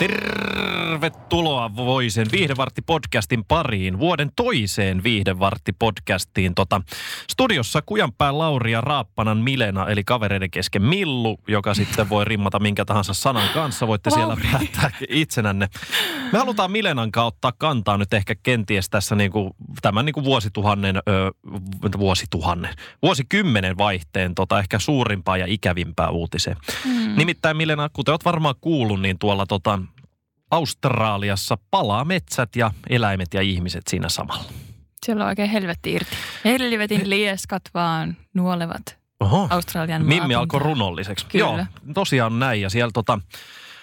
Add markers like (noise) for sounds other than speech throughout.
Tervetuloa Voisen Viihdevartti-podcastin pariin, vuoden toiseen Viihdevartti-podcastiin. Tota, studiossa Kujanpään Lauri ja Raappanan Milena, eli kavereiden kesken Millu, joka sitten voi rimmata minkä tahansa sanan kanssa. Voitte siellä päättää itsenänne. Me halutaan Milenan kautta ottaa kantaa nyt ehkä kenties tässä niinku, tämän niinku vuosituhannen, ö, vuosituhannen, vuosikymmenen vaihteen tota, ehkä suurimpaa ja ikävimpää uutiseen. Mm. Nimittäin Milena, kuten olet varmaan kuullut, niin tuolla tota, Australiassa palaa metsät ja eläimet ja ihmiset siinä samalla. Siellä on oikein helvetti irti. Helvetin lieskat vaan nuolevat Oho. Australian Mimmi maakuntaa. alkoi runolliseksi. Kyllä. Joo, tosiaan näin. Ja siellä tota,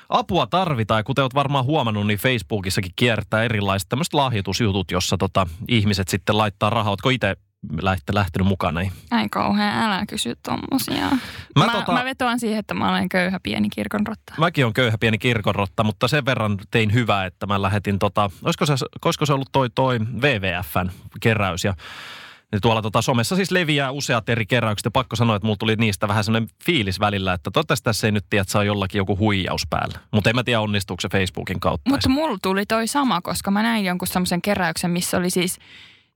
apua tarvitaan. Ja kuten olet varmaan huomannut, niin Facebookissakin kiertää erilaiset tämmöiset lahjoitusjutut, jossa tota, ihmiset sitten laittaa rahaa. Oletko itse lähte, lähtenyt mukaan näihin? Ai kauhean, älä kysy tommosia. Mä Mä, tota- mä vetoan siihen, että mä olen köyhä pieni kirkonrotta. Mäkin on köyhä pieni kirkonrotta, mutta sen verran tein hyvää, että mä lähetin tota, olisiko se, olisiko se ollut toi, toi WWFn keräys ja ja tuolla tota somessa siis leviää useat eri keräykset ja pakko sanoa, että mulla tuli niistä vähän semmoinen fiilis välillä, että toivottavasti tässä ei nyt tiedä, että saa jollakin joku huijaus päällä. Mutta en mä tiedä onnistuuko se Facebookin kautta. Mutta mulla tuli toi sama, koska mä näin jonkun semmoisen keräyksen, missä oli siis,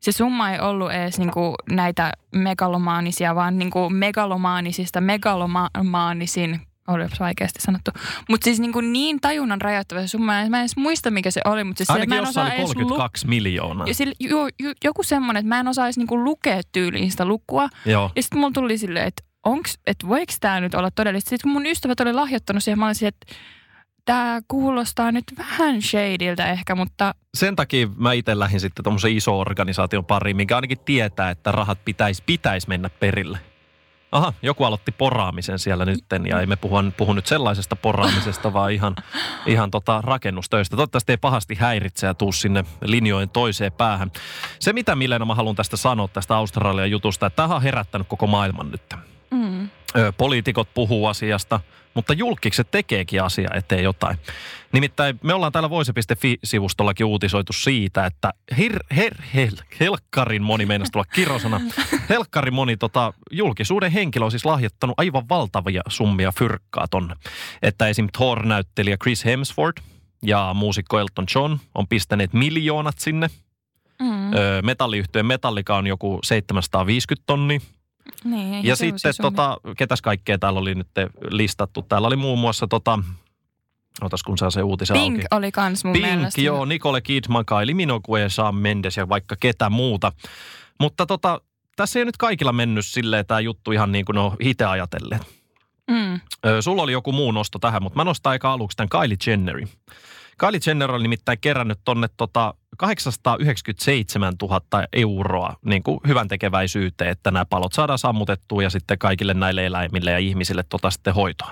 se summa ei ollut edes niinku näitä megalomaanisia, vaan niinku megalomaanisista megalomaanisin olipa vaikeasti sanottu. Mutta siis niinku niin tajunnan rajoittava se summa. Mä en edes muista, mikä se oli, mutta siis Ainakin mä en osaa oli edes 32 miljoonaa. Ja sillä, jo, jo, joku semmoinen, että mä en osaisi niinku lukea tyyliin sitä lukua. Joo. Ja sitten mulla tuli silleen, että onks, että voiko tämä nyt olla todellista. Sitten kun mun ystävät oli lahjoittanut siihen, mä olin silleen, että tämä kuulostaa nyt vähän shadiltä ehkä, mutta Sen takia mä itse lähdin sitten tuommoisen iso organisaation pariin, minkä ainakin tietää, että rahat pitäisi pitäis mennä perille. Aha, joku aloitti poraamisen siellä nytten ja ei me puhu, puhu nyt sellaisesta poraamisesta, vaan ihan, ihan tota rakennustöistä. Toivottavasti ei pahasti häiritse ja tuu sinne linjojen toiseen päähän. Se mitä Milena mä haluan tästä sanoa tästä Australian jutusta, että tämä on herättänyt koko maailman nyt. mm, Ö, poliitikot puhuu asiasta, mutta julkikset tekeekin asia eteen jotain. Nimittäin me ollaan täällä voise.fi-sivustollakin uutisoitu siitä, että hir, her, hel, helkkarin moni meinasi tulla kirosana. Helkkarin moni tota, julkisuuden henkilö on siis lahjoittanut aivan valtavia summia fyrkkaa tonne. Että esim. Thor-näyttelijä Chris Hemsworth ja muusikko Elton John on pistäneet miljoonat sinne. mm, Ö, metalliyhtyeen Metallica on joku 750 tonnia. Niin, Ja sitten summi. tota, ketäs kaikkea täällä oli nyt listattu. Täällä oli muun muassa tota, otas kun saa se uutisen Pink auki. oli kans mun Pink, mielestä. joo, Nicole Kidman, Kylie Minogue, Shawn Mendes ja vaikka ketä muuta. Mutta tota, tässä ei nyt kaikilla mennyt silleen tämä juttu ihan niin kuin ne on itse ajatelleet. Mm, Ö, sulla oli joku muu nosto tähän, mutta mä nostan aika aluksi tämän Kylie Jennerin. Kylie Jenner oli nimittäin kerännyt tonne tota 897 000 euroa niin kuin hyvän tekeväisyyteen, että nämä palot saadaan sammutettua ja sitten kaikille näille eläimille ja ihmisille tota sitten hoitoa.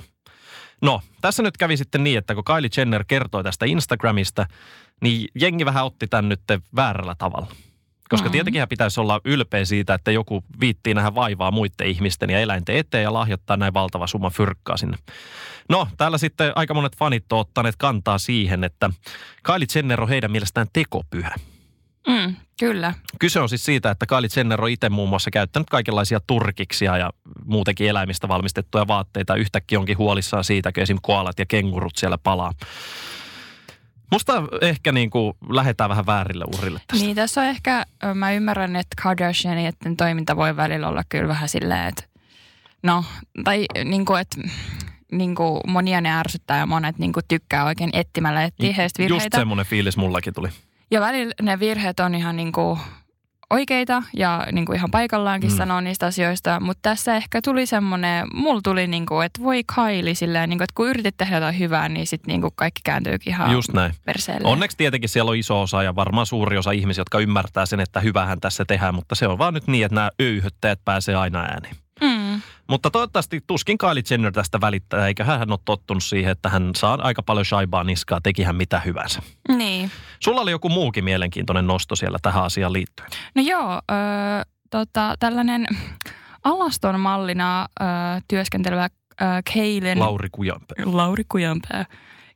No, tässä nyt kävi sitten niin, että kun Kylie Jenner kertoi tästä Instagramista, niin jengi vähän otti tämän nyt väärällä tavalla. Koska Mm. tietenkin pitäisi olla ylpeä siitä, että joku viittii nähdä vaivaa muiden ihmisten ja eläinten eteen ja lahjoittaa näin valtava summa fyrkkaa sinne. No, täällä sitten aika monet fanit on ottaneet kantaa siihen, että Kylie Jenner on heidän mielestään tekopyhä. mm, kyllä. Kyse on siis siitä, että Kylie Jenner on itse muun muassa käyttänyt kaikenlaisia turkiksia ja muutenkin eläimistä valmistettuja vaatteita. Yhtäkkiä onkin huolissaan siitä, kun esim. koalat ja kengurut siellä palaa. Musta ehkä niin kuin lähdetään vähän väärille urille tästä. Niin tässä on ehkä, mä ymmärrän, että Kardashianien toiminta voi välillä olla kyllä vähän silleen, että no, tai niin kuin, että niin kuin monia ne ärsyttää ja monet niin kuin tykkää oikein etsimällä etsiä heistä Just virheitä. semmoinen fiilis mullakin tuli. Ja välillä ne virheet on ihan niin kuin oikeita ja niin kuin ihan paikallaankin Mm. sanoa niistä asioista, mutta tässä ehkä tuli semmoinen, mulla tuli niin kuin, että voi Kaili silleen, niin kuin, että kun yritit tehdä jotain hyvää, niin sitten niin kuin kaikki kääntyykin ihan Just näin. perseelle. Onneksi tietenkin siellä on iso osa ja varmaan suuri osa ihmisiä, jotka ymmärtää sen, että hyvähän tässä tehdään, mutta se on vaan nyt niin, että nämä öyhöttäjät pääsee aina ääneen. Mm. Mutta toivottavasti tuskin Kylie Jenner tästä välittää, eikä hän ole tottunut siihen, että hän saa aika paljon shaibaa niskaa, teki hän mitä hyvänsä. Niin. Sulla oli joku muukin mielenkiintoinen nosto siellä tähän asiaan liittyen. No joo, öö, tota, tällainen alaston mallina ö, työskentelevä ö, Keilen... Lauri Kujanpää. Lauri Kujanpää.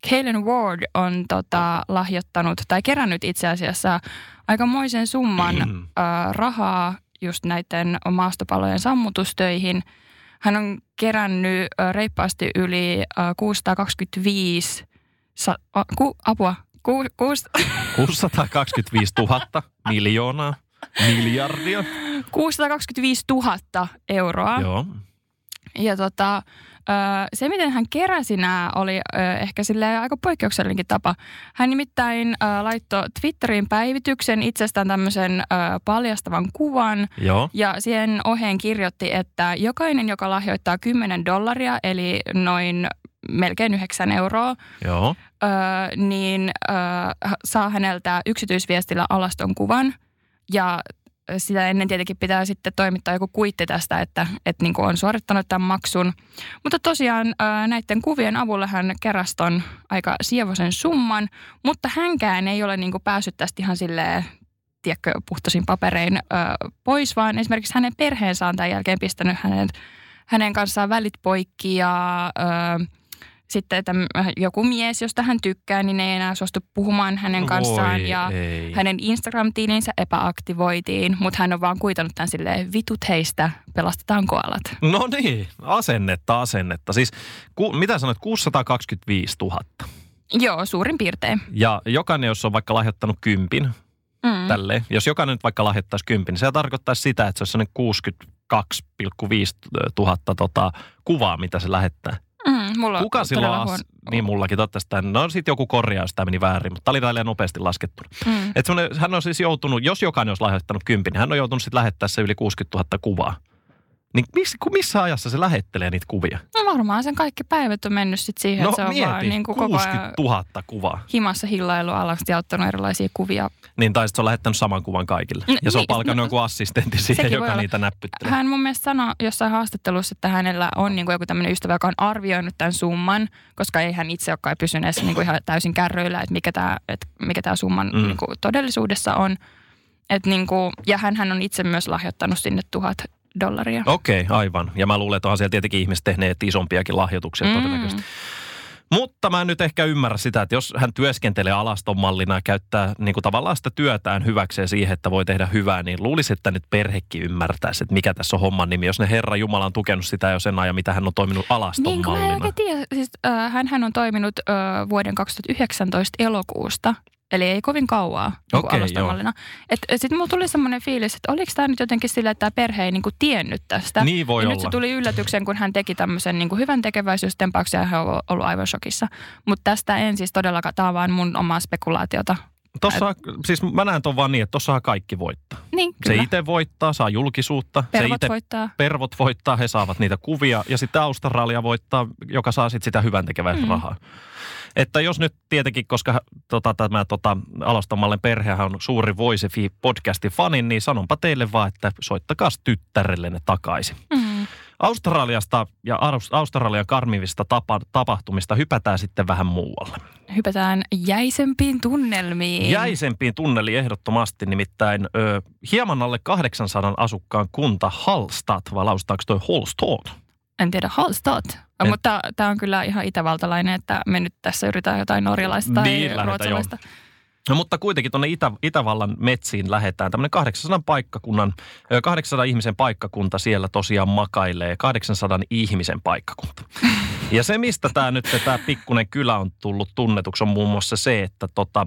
Keilen Ward on tota, lahjoittanut tai kerännyt itse asiassa aikamoisen summan Mm. ö, rahaa just näiden maastopalojen sammutustöihin. Hän on kerännyt ö, reippaasti yli ö, 625, sa, a, ku, apua, ku, kuus, 625 000 miljoonaa, miljardia. 625 000 euroa. Joo. Ja tota, ö, se, miten hän keräsi nämä, oli ehkä sille aika poikkeuksellinenkin tapa. Hän nimittäin ö, laittoi Twitteriin päivityksen itsestään tämmöisen paljastavan kuvan. Joo. Ja siihen oheen kirjoitti, että jokainen, joka lahjoittaa 10 dollaria, eli noin melkein 9 euroa, Joo. niin saa häneltä yksityisviestillä alaston kuvan. Ja sitä ennen tietenkin pitää sitten toimittaa joku kuitti tästä, että, että niin kuin on suorittanut tämän maksun. Mutta tosiaan näiden kuvien avulla hän keräsi ton aika sievoisen summan, mutta hänkään ei ole niin kuin päässyt tästä ihan silleen tiedätkö, puhtoisin paperein ö, pois, vaan esimerkiksi hänen perheensä on tämän jälkeen pistänyt hänen, hänen kanssaan välit poikki ja ö, sitten että joku mies, josta hän tykkää, niin ei enää suostu puhumaan hänen kanssaan Voi ja ei. hänen Instagram-tilinsä epäaktivoitiin, mutta hän on vaan kuitannut tämän silleen, vitut heistä, pelastetaan koalat. No niin, asennetta, asennetta. Siis ku, mitä sanoit, 625 000. Joo, suurin piirtein. Ja jokainen, jos on vaikka lahjoittanut kympin, Mm. tälleen, jos jokainen nyt vaikka lahjoittaisi kympin, niin se tarkoittaisi sitä, että se olisi sellainen 62,5 tuhatta tota, kuvaa, mitä se lähettää. Mm, mulla on Kuka silloin, todella as... niin mullakin toivottavasti, no sitten joku korjaus, tämä meni väärin, mutta tämä oli nopeasti laskettu. Mm. Et hän on siis joutunut, jos jokainen olisi lahjoittanut kympin, niin hän on joutunut sitten lähettää se yli 60 000 kuvaa. Niin missä, missä ajassa se lähettelee niitä kuvia? No varmaan sen kaikki päivät on mennyt sit siihen, No että se on vaan mieti, niin kuin koko 60 ajan 000 kuvaa. himassa hillailu alasti ja ottanut erilaisia kuvia. Niin tai sitten se on lähettänyt saman kuvan kaikille. No, Ja se on niin, palkannut no, joku assistentti siihen, joka olla. niitä näppyttelee. Hän mun mielestä sanoi jossain haastattelussa, että hänellä on niin kuin joku tämmöinen ystävä, joka on arvioinut tämän summan, koska ei hän itse olekaan pysynyt edes niin kuin ihan täysin kärryillä, että mikä tämä, että mikä tämä summan Mm. niin kuin todellisuudessa on. Et niin kuin, ja hän on itse myös lahjoittanut sinne tuhat dollaria. Okei, okay, aivan. Ja mä luulen, että onhan siellä tietenkin ihmiset tehneet isompiakin lahjoituksia mm. todennäköisesti. Mutta mä en nyt ehkä ymmärrä sitä, että jos hän työskentelee alaston mallina ja käyttää niin kuin tavallaan sitä työtään hyväkseen siihen, että voi tehdä hyvää, niin luulisi, että nyt perhekin ymmärtäisi, että mikä tässä on homman nimi. Jos ne Herra Jumala on tukenut sitä jo sen ajan, mitä hän on toiminut alaston Niin kuin mä en tiedä. Siis, äh, hänhän on toiminut äh, vuoden 2019 elokuusta. Eli ei kovin kauaa niin Okei, alastomallina. Sitten mulla tuli semmoinen fiilis, että oliko tämä nyt jotenkin sillä, että tämä perhe ei niin kuin tiennyt tästä. Niin voi ja olla. nyt se tuli yllätyksen, kun hän teki tämmöisen niin kuin hyvän tekeväisyystempauksen ja hän on ollut aivan shokissa. Mutta tästä en siis todellakaan, tämä on vaan mun omaa spekulaatiota. Tossa, siis mä näen ton vaan niin, että tossahan kaikki voittaa. Niin, Se kyllä. itse voittaa, saa julkisuutta. se Pervot ite, voittaa. pervot voittaa, he saavat niitä kuvia. Ja sitten Australia voittaa, joka saa sitten sitä hyvän Mm. rahaa. Että jos nyt tietenkin, koska tota, tämä tota, Alastomallen perhehän on suuri Voice podcastin fani, niin sanonpa teille vaan, että soittakaa tyttärellenne takaisin. Mm. Australiasta ja Aus- Australian karmivista tapa, tapahtumista hypätään sitten vähän muualle. Hypätään jäisempiin tunnelmiin. Jäisempiin tunneli ehdottomasti, nimittäin ö, hieman alle 800 asukkaan kunta Hallstatt, vai lausutaanko toi Holstad? En tiedä, Hallstatt. En- Mutta tämä on kyllä ihan itävaltalainen, että me nyt tässä yritetään jotain norjalaista tai Niin, ruotsalaista. No, mutta kuitenkin tuonne Itä, Itävallan metsiin lähetään. Tämmöinen 800 paikkakunnan, ö, 800 ihmisen paikkakunta siellä tosiaan makailee. 800 ihmisen paikkakunta. Ja se, mistä tämä nyt tämä pikkunen kylä on tullut tunnetuksi, on muun muassa se, että tota,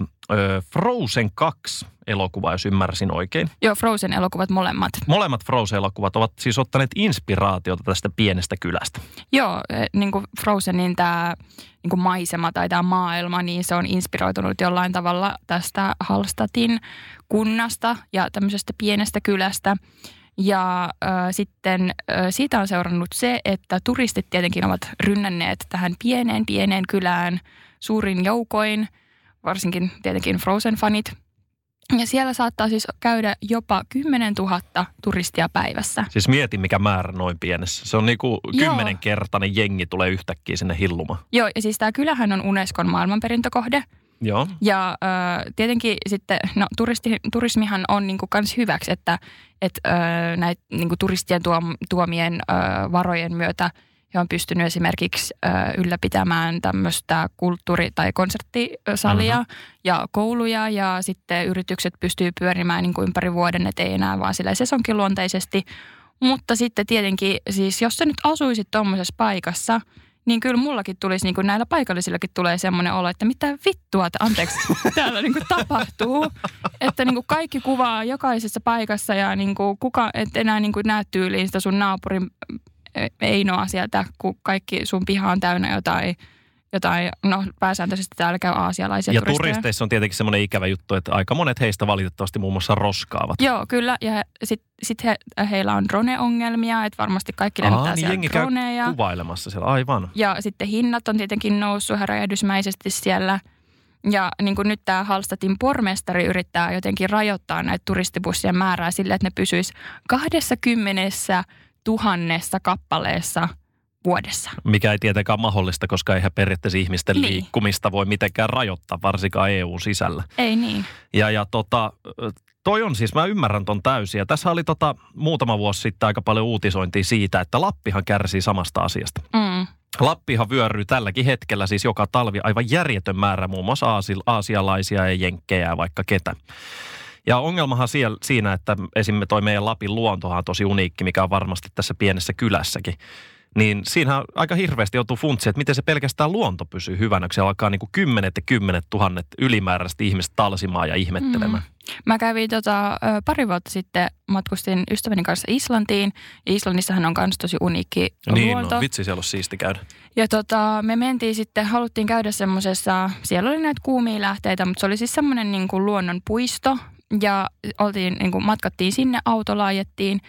Frozen 2 elokuva, jos ymmärsin oikein. Joo, Frozen-elokuvat molemmat. Molemmat Frozen-elokuvat ovat siis ottaneet inspiraatiota tästä pienestä kylästä. Joo, eh, niin kuin Frozenin tämä niin kuin maisema tai tämä maailma, niin se on inspiroitunut jollain tavalla tästä Hallstatin kunnasta ja tämmöisestä pienestä kylästä. Ja äh, sitten äh, siitä on seurannut se, että turistit tietenkin ovat rynnänneet tähän pieneen, pieneen kylään suurin joukoin, varsinkin tietenkin Frozen-fanit. Ja siellä saattaa siis käydä jopa 10 000 turistia päivässä. Siis mieti, mikä määrä noin pienessä. Se on niinku Joo. kymmenenkertainen jengi tulee yhtäkkiä sinne hillumaan. Joo, ja siis tämä kylähän on Unescon maailmanperintökohde. Joo. Ja ö, tietenkin sitten, no turisti, turismihan on niinku kans hyväksi, että et, ö, näitä niinku turistien tuom, tuomien ö, varojen myötä he on pystynyt esimerkiksi ö, ylläpitämään tämmöistä kulttuuri- tai konserttisalia Mhm. ja kouluja ja sitten yritykset pystyy pyörimään niin kuin ympäri vuoden, että ei enää vaan sillä sesonkiluonteisesti. Mutta sitten tietenkin, siis jos sä nyt asuisit tuommoisessa paikassa, niin kyllä mullakin tulisi, niin kuin näillä paikallisillakin tulee semmoinen olo, että mitä vittua, että anteeksi, (laughs) täällä niin kuin tapahtuu. Että niin kuin kaikki kuvaa jokaisessa paikassa ja niin kuin kuka, et enää niin kuin näe tyyliin sitä sun naapurin Einoa sieltä, kun kaikki sun piha on täynnä jotain, jotain no pääsääntöisesti täällä käy aasialaisia Ja turisteja. turisteissa on tietenkin semmoinen ikävä juttu, että aika monet heistä valitettavasti muun muassa roskaavat. Joo, kyllä. Ja sitten sit he, heillä on drone-ongelmia, että varmasti kaikki lentää Aa, niin siellä jengi käy droneja. kuvailemassa siellä, aivan. Ja sitten hinnat on tietenkin noussut ihan räjähdysmäisesti siellä. Ja niin kuin nyt tämä Halstatin pormestari yrittää jotenkin rajoittaa näitä turistibussien määrää sille, että ne pysyisi 20 tuhannessa kappaleessa vuodessa. Mikä ei tietenkään mahdollista, koska eihän periaatteessa ihmisten Niin. liikkumista voi mitenkään rajoittaa, varsinkaan EU-sisällä. Ei niin. Ja, ja tota, toi on siis, mä ymmärrän ton täysin. Ja tässä oli tota, muutama vuosi sitten aika paljon uutisointia siitä, että Lappihan kärsii samasta asiasta. Mm. Lappihan vyöryy tälläkin hetkellä siis joka talvi aivan järjetön määrä muun muassa aasi- aasialaisia ja jenkkejä vaikka ketä. Ja ongelmahan siellä, siinä, että esimerkiksi toi meidän Lapin luontohan on tosi uniikki, mikä on varmasti tässä pienessä kylässäkin. Niin siinähän aika hirveästi joutuu funtsiin, että miten se pelkästään luonto pysyy hyvänä, kun siellä alkaa niin kuin kymmenet ja kymmenet tuhannet ylimääräiset ihmiset talsimaan ja ihmettelemään. Mä kävin tota, pari vuotta sitten, matkustin ystäväni kanssa Islantiin. Ja Islannissahan on myös tosi uniikki Niin, luonto. no, vitsi siellä on siisti käydä. Ja tota, me mentiin sitten, haluttiin käydä semmoisessa, siellä oli näitä kuumia lähteitä, mutta se oli siis semmoinen niin kuin luonnonpuisto. Ja oltiin, niin kuin matkattiin sinne, autolla ajettiin.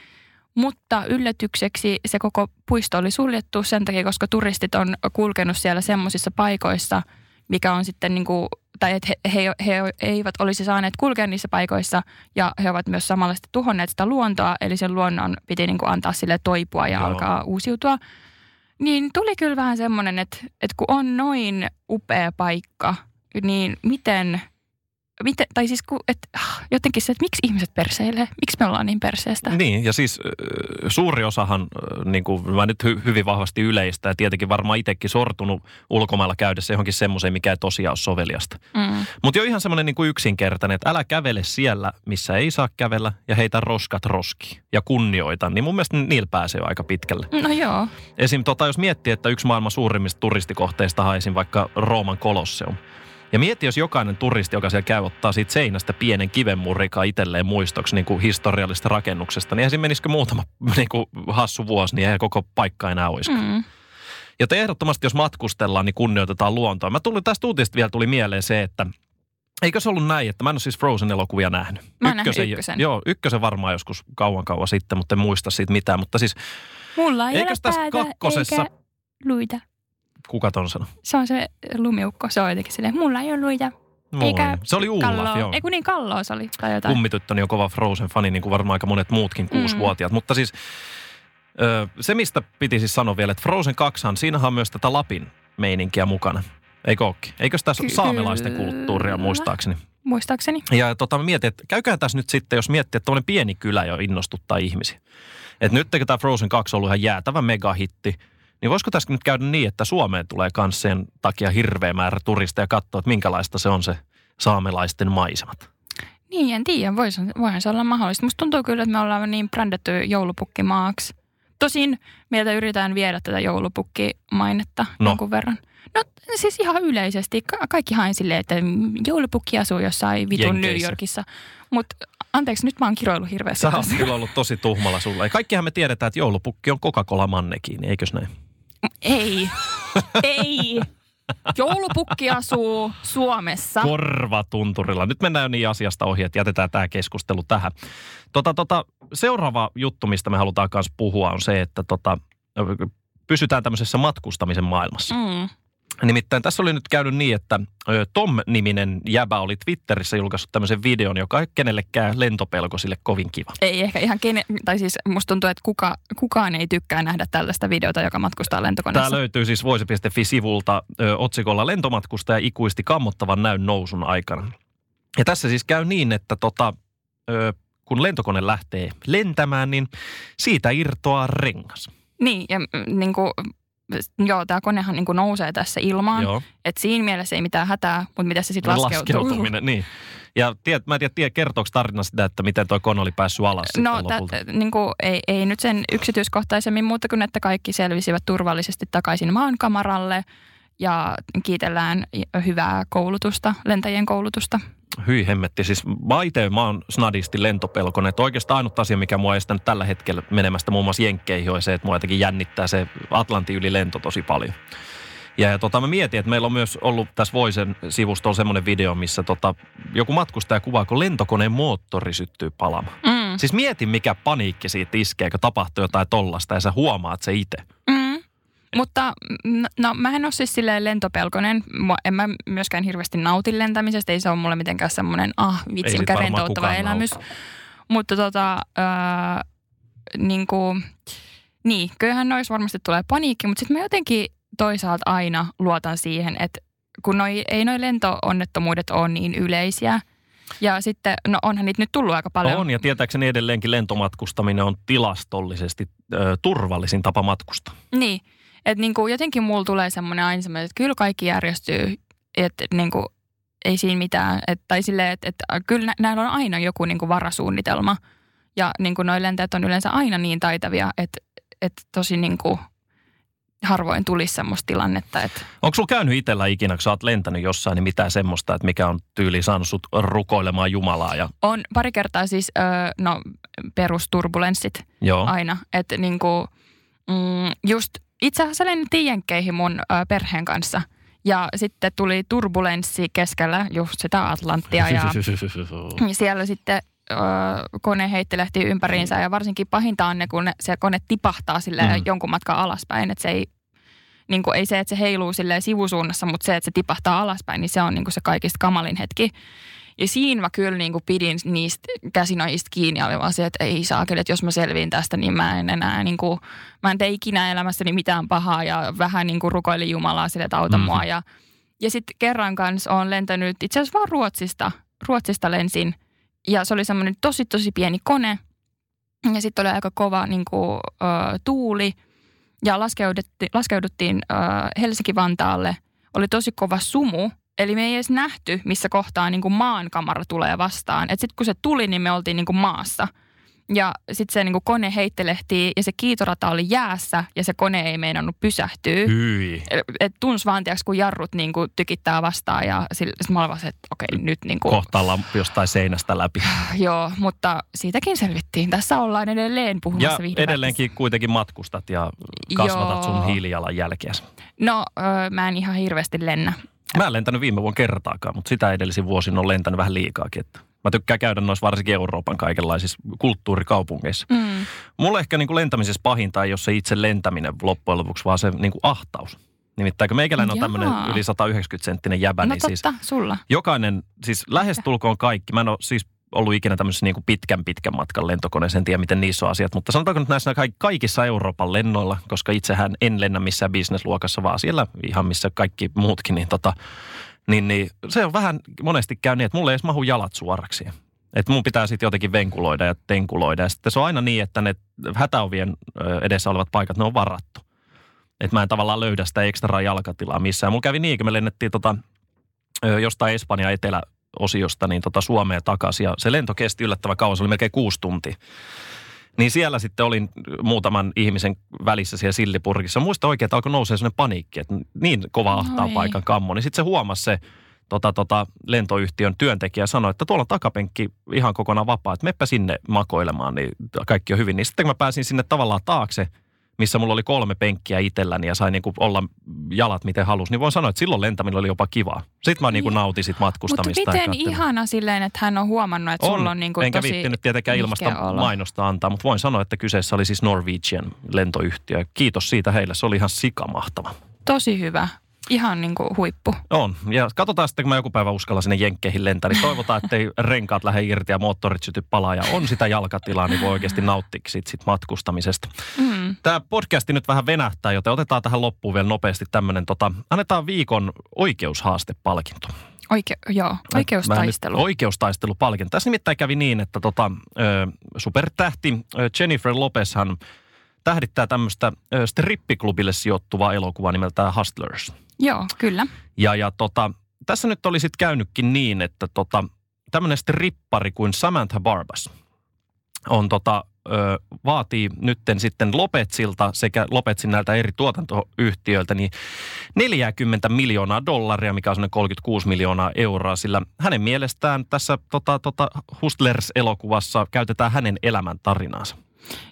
Mutta yllätykseksi se koko puisto oli suljettu sen takia, koska turistit on kulkenut siellä semmoisissa paikoissa, mikä on sitten niin kuin, tai että he, he, he eivät olisi saaneet kulkea niissä paikoissa ja he ovat myös samalla sitten tuhonneet sitä luontoa, eli sen luonnon piti niin kuin antaa sille toipua ja Joo. alkaa uusiutua. Niin tuli kyllä vähän semmoinen, että, että kun on noin upea paikka, niin miten, miten tai siis kun, ah, jotenkin se, että miksi ihmiset perseilee, miksi me ollaan niin perseestä. Niin, ja siis suuri osahan, niin kuin mä nyt hy- hyvin vahvasti yleistä, ja tietenkin varmaan itsekin sortunut ulkomailla käydessä johonkin semmoiseen, mikä ei tosiaan ole soveliasta. Mm. Mutta jo ihan semmoinen niin kuin yksinkertainen, että älä kävele siellä, missä ei saa kävellä, ja heitä roskat roskiin ja kunnioita. Niin mun mielestä niillä pääsee aika pitkälle. No joo, Esim. Tota, jos miettii, että yksi maailman suurimmista turistikohteista haisin vaikka Rooman kolosseum. Ja mieti, jos jokainen turisti, joka siellä käy, ottaa siitä seinästä pienen kivenmurrikaa itselleen muistoksi niin kuin historiallisesta rakennuksesta, niin eihän siinä menisikö muutama niin kuin hassu vuosi, niin ei koko paikka enää olisi. mm. Joten ehdottomasti, jos matkustellaan, niin kunnioitetaan luontoa. Mä tulin tästä uutista vielä tuli mieleen se, että eikö se ollut näin, että mä en ole siis Frozen-elokuvia nähnyt. Mä nähnyt ykkösen. Joo, ykkösen varmaan joskus kauan kauan sitten, mutta en muista siitä mitään. Mutta siis, mulla ei Eikös ole tässä päätä kakkosessa- eikä luita. Kuka ton sanoi? Se on se lumiukko, se on jotenkin silleen, mulla ei ole luita. Moi. Eikä Se oli Ulla, joo. Ei kun niin kalloa se oli tai jotain. Kummityttöni on kova Frozen-fani, niin kuin varmaan aika monet muutkin Mm. kuusivuotiaat. Mutta siis se, mistä piti siis sanoa vielä, että Frozen 2, siinähän on myös tätä Lapin meininkiä mukana. Eikö ookin? Eikö tässä ole Ky- saamelaisten kyllä. kulttuuria muistaakseni? Muistaakseni. Ja tota, mietin, että käykää tässä nyt sitten, jos miettii, että tämmöinen pieni kylä jo innostuttaa ihmisiä. Että nyt tämä Frozen 2 on ollut ihan jäätävä megahitti, niin voisiko tässä nyt käydä niin, että Suomeen tulee myös sen takia hirveä määrä turisteja katsoa, että minkälaista se on se saamelaisten maisemat. Niin, en tiedä. Vois, voihan se olla mahdollista. Musta tuntuu kyllä, että me ollaan niin brändätty joulupukkimaaksi. Tosin meiltä yritetään viedä tätä joulupukkimainetta No. jonkun verran. No siis ihan yleisesti. Ka- kaikki hain silleen, että joulupukki asuu jossain vitun New. Yorkissa. Mutta anteeksi, nyt mä oon kiroillut hirveästi. Sä oot kyllä ollut tosi tuhmalla sulla. Ja kaikkihan me tiedetään, että joulupukki on Coca-Cola mannekiin, eikös näin? Ei. Ei. Joulupukki asuu Suomessa. Korvatunturilla. Nyt mennään jo niin asiasta ohi, että jätetään tämä keskustelu tähän. Tota, tota, seuraava juttu, mistä me halutaan myös puhua, on se, että tota, pysytään tämmöisessä matkustamisen maailmassa. Mm. Nimittäin tässä oli nyt käynyt niin, että Tom-niminen jäbä oli Twitterissä julkaissut tämmöisen videon, joka ei kenellekään lentopelkosille kovin kiva. Ei ehkä ihan kene, tai siis musta tuntuu, että kuka, kukaan ei tykkää nähdä tällaista videota, joka matkustaa lentokoneessa. Tämä löytyy siis voise.fi-sivulta ö, otsikolla Lentomatkustaja ikuisti kammottavan näyn nousun aikana. Ja tässä siis käy niin, että tota, ö, kun lentokone lähtee lentämään, niin siitä irtoaa rengas. Niin, ja mm, niin kuin, joo, tämä konehan niin nousee tässä ilmaan. Että siinä mielessä ei mitään hätää, mutta mitä se sitten laskeutuu. Laskeutuminen, niin. Ja tiedät, mä en tiedä, tiedä, kertooko tarina sitä, että miten tuo kone oli päässyt alas No, sitten lopulta. tä, niin kuin, ei, ei nyt sen yksityiskohtaisemmin muuta kuin, että kaikki selvisivät turvallisesti takaisin maankamaralle ja kiitellään hyvää koulutusta, lentäjien koulutusta. Hyi hemmetti. Siis mä itse mä oon snadisti lentopelkonen. Että oikeastaan ainut asia, mikä mua estänyt tällä hetkellä menemästä muun muassa Jenkkeihin, on se, että mua jotenkin jännittää se Atlantin yli lento tosi paljon. Ja, ja tota, mä mietin, että meillä on myös ollut tässä Voisen sivustolla semmoinen video, missä tota, joku matkustaja kuvaa, kun lentokoneen moottori syttyy palamaan. Mm. Siis mietin, mikä paniikki siitä iskee, kun tapahtuu jotain tollasta ja sä huomaat se itse. Mm. Mutta no mä en ole siis silleen lentopelkonen. Mua, en mä myöskään hirveästi nauti lentämisestä. Ei se ole mulle mitenkään semmoinen, ah Ei vitsi, sit mikä varmaan rentouttava elämys. nauta. Mutta tota, äh, niin kuin, niin, kyllähän noissa varmasti tulee paniikki, mutta sitten mä jotenkin toisaalta aina luotan siihen, että kun noi, ei noi lentoonnettomuudet ole niin yleisiä, ja sitten, no onhan niitä nyt tullut aika paljon. On, ja tietääkseni edelleenkin lentomatkustaminen on tilastollisesti ö, turvallisin tapa matkustaa. Niin, että niinku jotenkin mulla tulee semmoinen aina semmoinen, että kyllä kaikki järjestyy, että niinku ei siinä mitään. Et, tai silleen, että, että kyllä nä- näillä on aina joku niinku varasuunnitelma. Ja niinku noi lentäjät on yleensä aina niin taitavia, että, että tosi niinku harvoin tulisi semmoista tilannetta, että Onko sulla käynyt itsellä ikinä, kun sä oot lentänyt jossain, niin mitään semmoista, että mikä on tyyli saanut sut rukoilemaan Jumalaa ja on pari kertaa siis, öö, no perusturbulenssit joo. aina. Että niinku, mm, just itse asiassa lennettiin Jenkkeihin mun ö, perheen kanssa. Ja sitten tuli turbulenssi keskellä just sitä Atlanttia ja (laughs) siellä sitten ö, kone heittelehti ympäriinsä ja varsinkin pahinta on ne, kun ne, se kone tipahtaa sille Mm. mm. jonkun matkan alaspäin. Että se ei, niin kuin, ei se, että se heiluu silleen sivusuunnassa, mutta se, että se tipahtaa alaspäin, niin se on niin kuin se kaikista kamalin hetki. Ja siinä mä kyllä niin kuin pidin niistä käsinojista kiinni ja olin vaan se, että ei saa kyllä, että jos mä selviin tästä, niin mä en enää niin kuin, mä en tee ikinä elämässäni mitään pahaa ja vähän niin kuin rukoilin Jumalaa sille, että auta mm. mua. Ja, ja sitten kerran kanssa olen lentänyt itse asiassa vaan Ruotsista, Ruotsista lensin ja se oli semmoinen tosi tosi pieni kone ja sitten oli aika kova niin kuin, ö, tuuli ja laskeuduttiin, laskeuduttiin ö, Helsinki-Vantaalle. Oli tosi kova sumu, eli me ei edes nähty, missä kohtaa niin kuin maankamara tulee vastaan. Sitten kun se tuli, niin me oltiin niin kuin maassa. Ja sitten se niin kuin kone heittelehtii ja se kiitorata oli jäässä ja se kone ei meinannut pysähtyä. Hyi. Et tunsi vaan, tiiäks, kun jarrut niin kuin tykittää vastaan ja sitten mä olin että okei, nyt niin kuin, Kohtaalla jostain seinästä läpi. (laughs) Joo, mutta siitäkin selvittiin. Tässä ollaan edelleen puhumassa Ja viihdeväkissä. edelleenkin kuitenkin matkustat ja kasvatat sun Joo. hiilijalanjälkeäsi. No, öö, mä en ihan hirveästi lennä. Mä en lentänyt viime vuonna kertaakaan, mutta sitä edellisin vuosin on lentänyt vähän liikaakin. Että mä tykkään käydä noissa varsinkin Euroopan kaikenlaisissa kulttuurikaupungeissa. Mm. Mulle ehkä niin kuin lentämisessä pahinta ei ole se itse lentäminen loppujen lopuksi, vaan se niin kuin ahtaus. Nimittäin kun meikäläinen on tämmöinen yli 190 senttinen jäbä, No niin siis totta, sulla. jokainen, siis lähestulkoon kaikki, mä en ole siis ollut ikinä tämmöisessä niin kuin pitkän pitkän matkan lentokoneessa, en tiedä miten niissä on asiat, mutta sanotaanko nyt näissä kaik- kaikissa Euroopan lennoilla, koska itsehän en lennä missään bisnesluokassa, vaan siellä ihan missä kaikki muutkin, niin, tota, niin, niin se on vähän monesti käy niin, että mulle ei edes mahu jalat suoraksi. Että mun pitää sitten jotenkin venkuloida ja tenkuloida. Ja sitten se on aina niin, että ne hätäovien edessä olevat paikat, ne on varattu. Että mä en tavallaan löydä sitä ekstra jalkatilaa missään. Mulla kävi niin, kun me lennettiin tota, jostain Espanjan eteläosiosta niin tota Suomeen takaisin. Ja se lento kesti yllättävän kauan, se oli melkein kuusi tuntia. Niin siellä sitten olin muutaman ihmisen välissä siellä sillipurkissa. Muista oikein, että alkoi nousee sellainen paniikki, että niin kova ahtaa Oi. paikan kammo. Niin sitten se huomasi se tota, tota, lentoyhtiön työntekijä sanoi, että tuolla on takapenkki ihan kokonaan vapaa, että meppä sinne makoilemaan, niin kaikki on hyvin. Niin sitten kun mä pääsin sinne tavallaan taakse, missä mulla oli kolme penkkiä itselläni ja sain niinku olla jalat miten halusi, niin voin sanoa, että silloin lentäminen oli jopa kivaa. Sitten mä niinku Niin. nautin sit Mutta matkustamista. ja miten ihana silleen, että hän on huomannut, että sulla on niin kuin Enkä tosi viittinyt tietenkään ilmasta olo. mainosta antaa, mutta voin sanoa, että kyseessä oli siis Norwegian lentoyhtiö. Kiitos siitä heille, se oli ihan sikamahtava. Tosi hyvä. Ihan niin kuin huippu. On. Ja katsotaan sitten, kun mä joku päivä uskallan sinne jenkkeihin lentää, niin toivotaan, ettei renkaat lähde irti ja moottorit syty palaa ja on sitä jalkatilaa, niin voi oikeasti nauttia siitä, siitä matkustamisesta. Mm. Tämä podcasti nyt vähän venähtää, joten otetaan tähän loppuun vielä nopeasti tämmöinen, tota, annetaan viikon oikeushaastepalkinto. Oike- joo, oikeustaistelu. Oikeustaistelupalkinto. Tässä nimittäin kävi niin, että tota, supertähti Jennifer Lopezhan tähdittää tämmöistä strippiklubille sijoittuvaa elokuvaa nimeltään Hustlers. Joo, kyllä. Ja, ja tota, tässä nyt oli sitten käynytkin niin, että tota, tämmöinen strippari kuin Samantha Barbas on tota, ö, vaatii nytten sitten Lopetsilta sekä Lopetsin näiltä eri tuotantoyhtiöiltä niin 40 miljoonaa dollaria, mikä on 36 miljoonaa euroa, sillä hänen mielestään tässä tota, tota Hustlers-elokuvassa käytetään hänen elämän tarinaansa.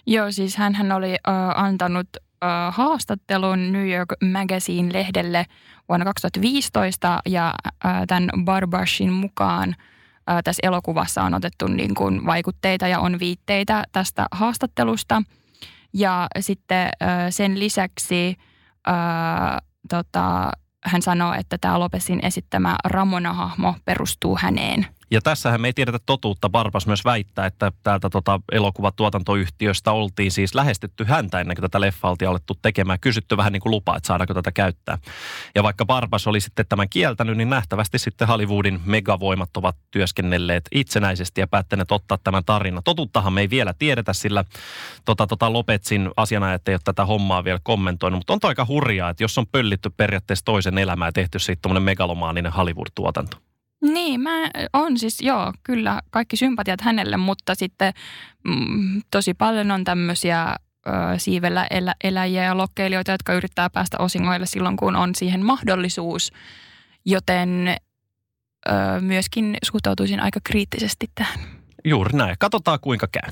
Joo, siis hän oli äh, antanut äh, haastattelun New York Magazine-lehdelle vuonna 2015 ja äh, tämän Barbashin mukaan äh, tässä elokuvassa on otettu niin kuin vaikutteita ja on viitteitä tästä haastattelusta. Ja sitten sen lisäksi äh, tota, hän sanoo, että tämä Lopesin esittämä Ramona-hahmo perustuu häneen – ja tässähän me ei tiedetä totuutta. Barbas myös väittää, että täältä tota elokuvatuotantoyhtiöstä oltiin siis lähestytty häntä ennen kuin tätä leffa oltiin alettu tekemään. Kysytty vähän niin kuin lupaa, että saadaanko tätä käyttää. Ja vaikka Barbas oli sitten tämän kieltänyt, niin nähtävästi sitten Hollywoodin megavoimat ovat työskennelleet itsenäisesti ja päättäneet ottaa tämän tarinan. Totuuttahan me ei vielä tiedetä, sillä tota, tota Lopetsin asianajat ei ole tätä hommaa vielä kommentoinut. Mutta on aika hurjaa, että jos on pöllitty periaatteessa toisen elämää ja tehty siitä megalomaaninen Hollywood-tuotanto. Niin, mä on siis, joo, kyllä kaikki sympatiat hänelle, mutta sitten mm, tosi paljon on tämmöisiä ö, siivellä elä, eläjiä ja lokkeilijoita, jotka yrittää päästä osingoille silloin, kun on siihen mahdollisuus. Joten ö, myöskin suhtautuisin aika kriittisesti tähän. Juuri näin. Katsotaan kuinka käy.